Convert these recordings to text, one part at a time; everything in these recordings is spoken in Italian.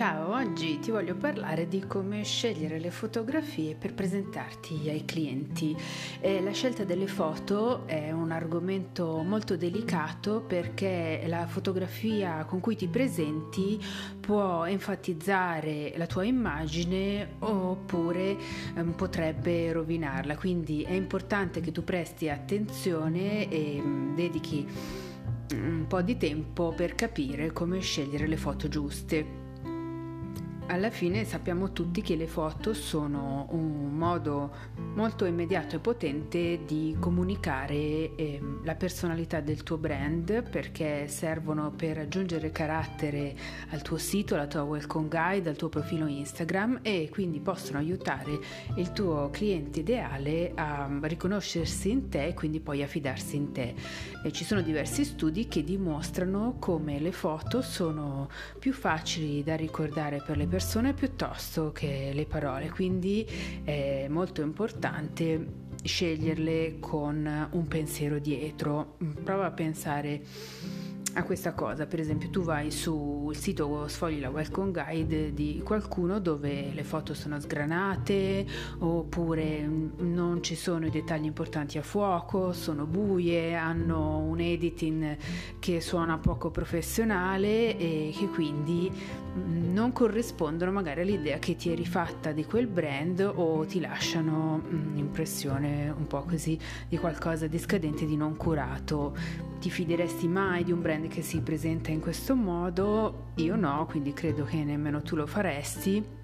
Ciao, oggi ti voglio parlare di come scegliere le fotografie per presentarti ai clienti. Eh, la scelta delle foto è un argomento molto delicato perché la fotografia con cui ti presenti può enfatizzare la tua immagine oppure eh, potrebbe rovinarla, quindi è importante che tu presti attenzione e mh, mm, dedichi un po' di tempo per capire come scegliere le foto giuste alla fine sappiamo tutti che le foto sono un modo molto immediato e potente di comunicare eh, la personalità del tuo brand perché servono per aggiungere carattere al tuo sito, alla tua welcome guide, al tuo profilo Instagram e quindi possono aiutare il tuo cliente ideale a riconoscersi in te e quindi poi a fidarsi in te. E ci sono diversi studi che dimostrano come le foto sono più facili da ricordare per le persone persone piuttosto che le parole, quindi è molto importante sceglierle con un pensiero dietro. Prova a pensare a questa cosa. Per esempio, tu vai sul sito sfogli la welcome guide di qualcuno dove le foto sono sgranate oppure non ci sono i dettagli importanti a fuoco, sono buie, hanno un editing che suona poco professionale e che quindi non corrispondono magari all'idea che ti eri fatta di quel brand o ti lasciano un'impressione un po' così di qualcosa di scadente, di non curato. Ti fideresti mai di un brand che si presenta in questo modo? Io no, quindi credo che nemmeno tu lo faresti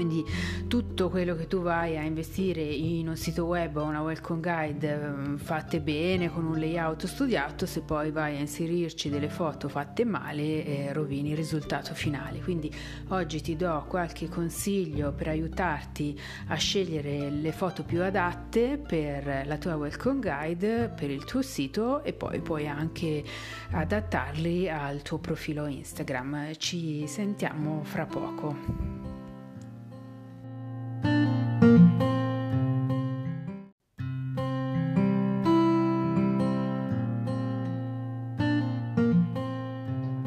quindi tutto quello che tu vai a investire in un sito web o una welcome guide mm, fatte bene, con un layout studiato, se poi vai a inserirci delle foto fatte male, eh, rovini il risultato finale. Quindi oggi ti do qualche consiglio per aiutarti a scegliere le foto più adatte per la tua welcome guide, per il tuo sito e poi puoi anche adattarli al tuo profilo Instagram. Ci sentiamo fra poco.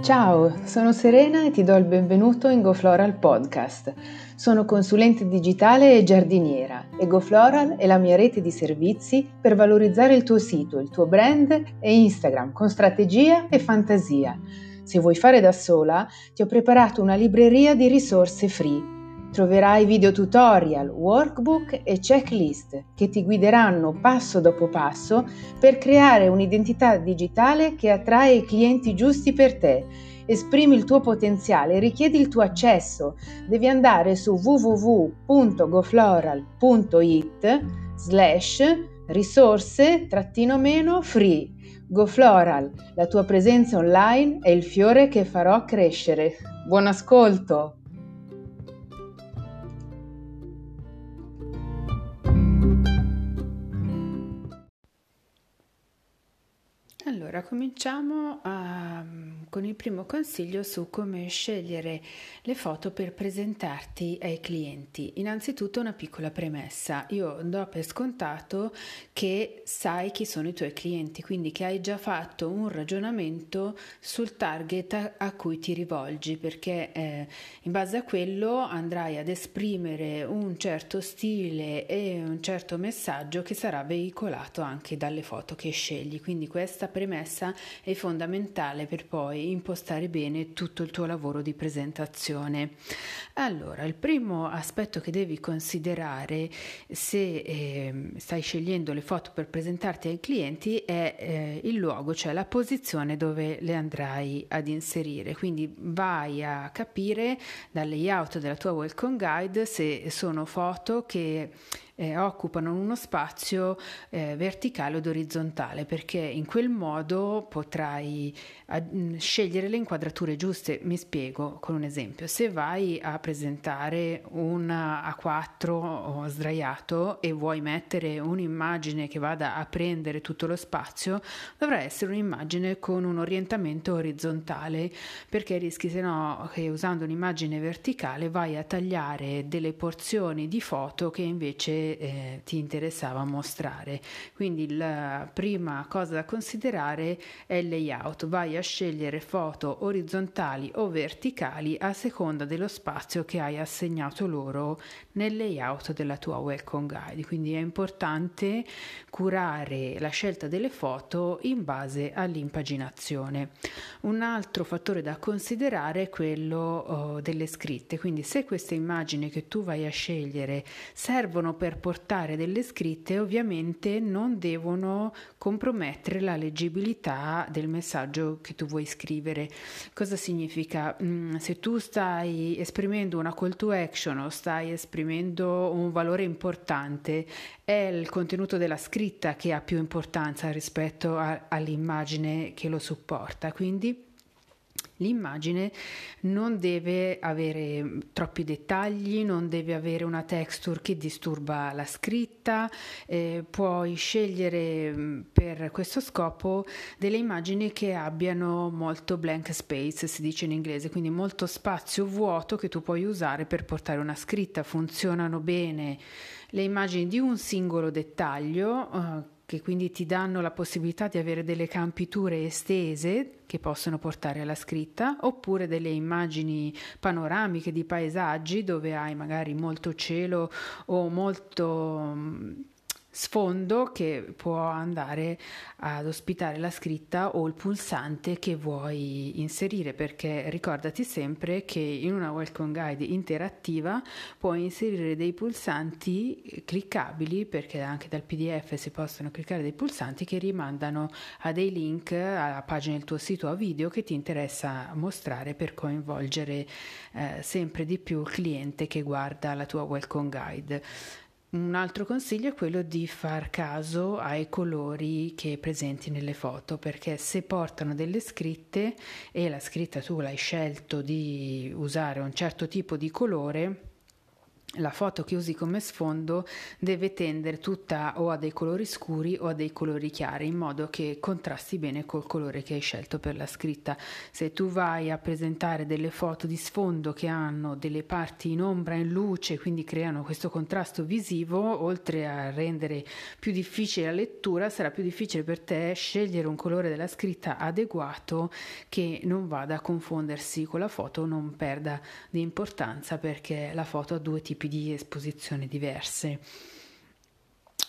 Ciao, sono Serena e ti do il benvenuto in GoFloral Podcast. Sono consulente digitale e giardiniera e GoFloral è la mia rete di servizi per valorizzare il tuo sito, il tuo brand e Instagram con strategia e fantasia. Se vuoi fare da sola, ti ho preparato una libreria di risorse free Troverai video tutorial, workbook e checklist che ti guideranno passo dopo passo per creare un'identità digitale che attrae i clienti giusti per te. Esprimi il tuo potenziale, richiedi il tuo accesso. Devi andare su www.gofloral.it slash risorse-free. GoFloral, la tua presenza online è il fiore che farò crescere. Buon ascolto! Cominciamo a, con il primo consiglio su come scegliere le foto per presentarti ai clienti. Innanzitutto una piccola premessa. Io do per scontato che sai chi sono i tuoi clienti, quindi che hai già fatto un ragionamento sul target a, cui ti rivolgi, perché eh, in base a quello andrai ad esprimere un certo stile e un certo messaggio che sarà veicolato anche dalle foto che scegli. Quindi questa premessa è fondamentale per poi impostare bene tutto il tuo lavoro di presentazione. Allora, il primo aspetto che devi considerare se eh, stai scegliendo le foto per presentarti ai clienti è eh, il luogo, cioè la posizione dove le andrai ad inserire. Quindi vai a capire dal layout della tua welcome guide se sono foto che eh, occupano uno spazio eh, verticale ed orizzontale perché in quel modo potrai ad, scegliere le inquadrature giuste. Mi spiego con un esempio. Se vai a presentare un A4 sdraiato e vuoi mettere un'immagine che vada a prendere tutto lo spazio, dovrà essere un'immagine con un orientamento orizzontale perché rischi se no che usando un'immagine verticale vai a tagliare delle porzioni di foto che invece eh, ti interessava mostrare. Quindi la prima cosa da considerare è il layout. Vai a scegliere foto orizzontali o verticali a seconda dello spazio che hai assegnato loro nel layout della tua welcome guide. Quindi è importante curare la scelta delle foto in base all'impaginazione. Un altro fattore da considerare è quello oh, delle scritte. Quindi se queste immagini che tu vai a scegliere servono per portare delle scritte, ovviamente non devono compromettere la leggibilità del messaggio che tu vuoi scrivere. Cosa significa? Mm, se tu stai esprimendo una call to action o stai esprimendo un valore importante, è il contenuto della scritta che ha più importanza rispetto a, all'immagine che lo supporta. Quindi L'immagine non deve avere troppi dettagli, non deve avere una texture che disturba la scritta, eh, puoi scegliere mm, per questo scopo delle immagini che abbiano molto blank space, si dice in inglese, quindi molto spazio vuoto che tu puoi usare per portare una scritta. Funzionano bene le immagini di un singolo dettaglio. Eh, che quindi ti danno la possibilità di avere delle campiture estese che possono portare alla scritta, oppure delle immagini panoramiche di paesaggi dove hai magari molto cielo o molto sfondo che può andare ad ospitare la scritta o il pulsante che vuoi inserire perché ricordati sempre che in una welcome guide interattiva puoi inserire dei pulsanti cliccabili perché anche dal pdf si possono cliccare dei pulsanti che rimandano a dei link alla pagina del tuo sito a video che ti interessa mostrare per coinvolgere eh, sempre di più il cliente che guarda la tua welcome guide un altro consiglio è quello di far caso ai colori che presenti nelle foto, perché se portano delle scritte e la scritta tu l'hai scelto di usare un certo tipo di colore, la foto che usi come sfondo deve tendere tutta o a dei colori scuri o a dei colori chiari in modo che contrasti bene col colore che hai scelto per la scritta. Se tu vai a presentare delle foto di sfondo che hanno delle parti in ombra in luce, quindi creano questo contrasto visivo, oltre a rendere più difficile la lettura, sarà più difficile per te scegliere un colore della scritta adeguato che non vada a confondersi con la foto non perda di importanza perché la foto ha due tipi tipi di esposizione diverse.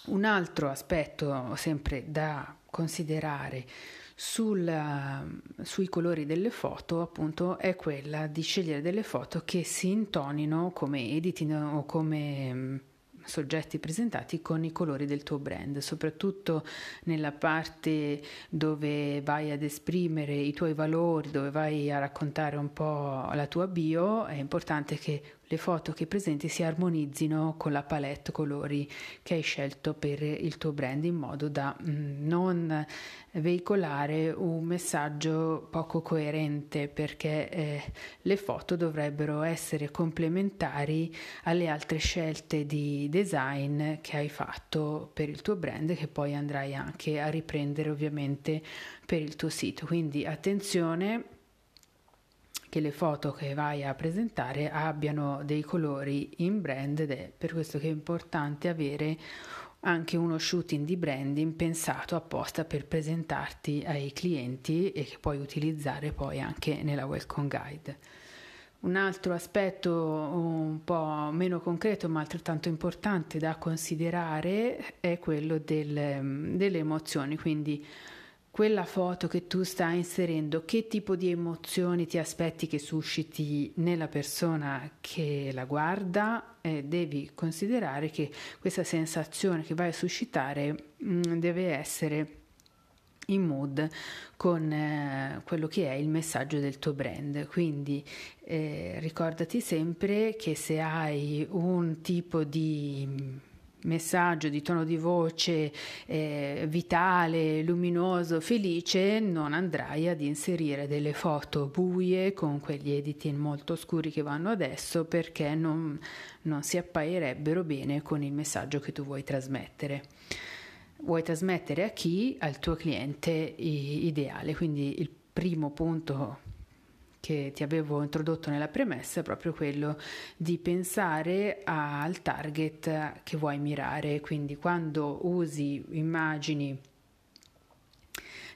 Un altro aspetto sempre da considerare sul, sui colori delle foto appunto è quella di scegliere delle foto che si intonino come editing o come soggetti presentati con i colori del tuo brand, soprattutto nella parte dove vai ad esprimere i tuoi valori, dove vai a raccontare un po' la tua bio, è importante che le foto che presenti si armonizzino con la palette colori che hai scelto per il tuo brand in modo da mm, non veicolare un messaggio poco coerente perché eh, le foto dovrebbero essere complementari alle altre scelte di design che hai fatto per il tuo brand che poi andrai anche a riprendere ovviamente per il tuo sito. Quindi attenzione che le foto che vai a presentare abbiano dei colori in brand ed è per questo che è importante avere anche uno shooting di branding pensato apposta per presentarti ai clienti e che puoi utilizzare poi anche nella welcome guide. Un altro aspetto un po' meno concreto ma altrettanto importante da considerare è quello del, delle emozioni, quindi quella foto che tu stai inserendo, che tipo di emozioni ti aspetti che susciti nella persona che la guarda, eh, devi considerare che questa sensazione che vai a suscitare mh, mm, deve essere in mood con eh, quello che è il messaggio del tuo brand. Quindi eh, ricordati sempre che se hai un tipo di messaggio di tono di voce eh, vitale, luminoso, felice, non andrai ad inserire delle foto buie con quegli editing molto scuri che vanno adesso perché non, non si appairebbero bene con il messaggio che tu vuoi trasmettere. Vuoi trasmettere a chi? Al tuo cliente ideale. Quindi il primo punto che ti avevo introdotto nella premessa è proprio quello di pensare al target che vuoi mirare, quindi quando usi immagini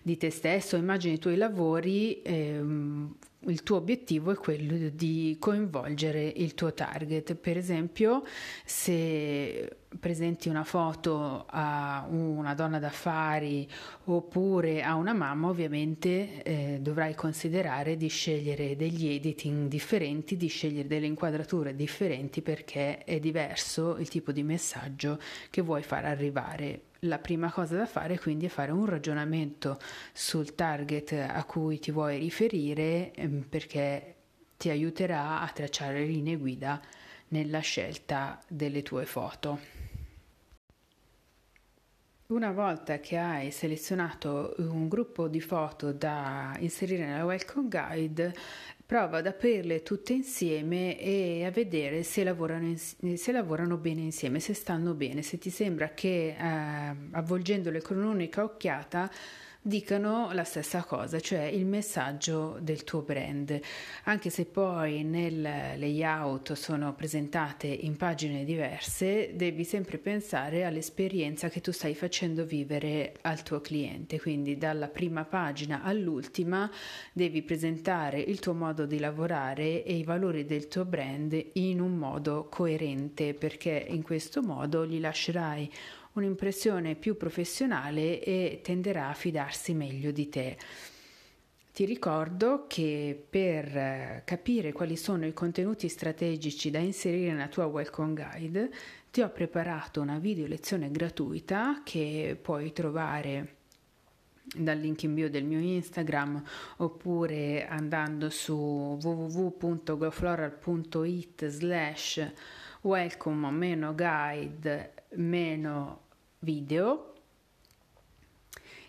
di te stesso, immagini i tuoi lavori, ehm, il tuo obiettivo è quello di coinvolgere il tuo target. Per esempio, se presenti una foto a una donna d'affari oppure a una mamma, ovviamente eh, dovrai considerare di scegliere degli editing differenti, di scegliere delle inquadrature differenti perché è diverso il tipo di messaggio che vuoi far arrivare la prima cosa da fare quindi è fare un ragionamento sul target a cui ti vuoi riferire ehm, perché ti aiuterà a tracciare linee guida nella scelta delle tue foto. Una volta che hai selezionato un gruppo di foto da inserire nella welcome guide, prova ad aprirle tutte insieme e a vedere se lavorano, se lavorano bene insieme, se stanno bene, se ti sembra che eh, avvolgendole con un'unica occhiata dicano la stessa cosa, cioè il messaggio del tuo brand, anche se poi nel layout sono presentate in pagine diverse, devi sempre pensare all'esperienza che tu stai facendo vivere al tuo cliente, quindi dalla prima pagina all'ultima devi presentare il tuo modo di lavorare e i valori del tuo brand in un modo coerente, perché in questo modo gli lascerai un'impressione più professionale e tenderà a fidarsi meglio di te. Ti ricordo che per eh, capire quali sono i contenuti strategici da inserire nella tua welcome guide ti ho preparato una video lezione gratuita che puoi trovare dal link in bio del mio Instagram oppure andando su www.gofloral.it slash welcome guide video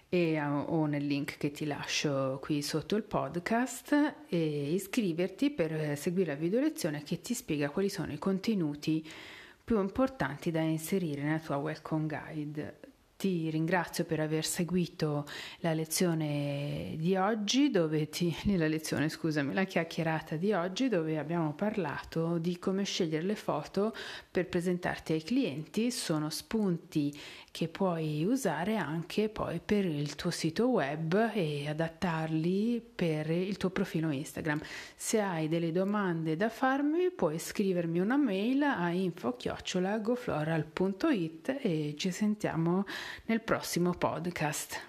e, o nel link che ti lascio qui sotto il podcast e iscriverti per seguire la video lezione che ti spiega quali sono i contenuti più importanti da inserire nella tua welcome guide. Ti ringrazio per aver seguito la lezione di oggi, dove ti, la lezione, scusami, la chiacchierata di oggi, dove abbiamo parlato di come scegliere le foto per presentarti ai clienti. Sono spunti che puoi usare anche poi per il tuo sito web e adattarli per il tuo profilo Instagram. Se hai delle domande da farmi, puoi scrivermi una mail a info-gofloral.it e ci sentiamo nel prossimo podcast.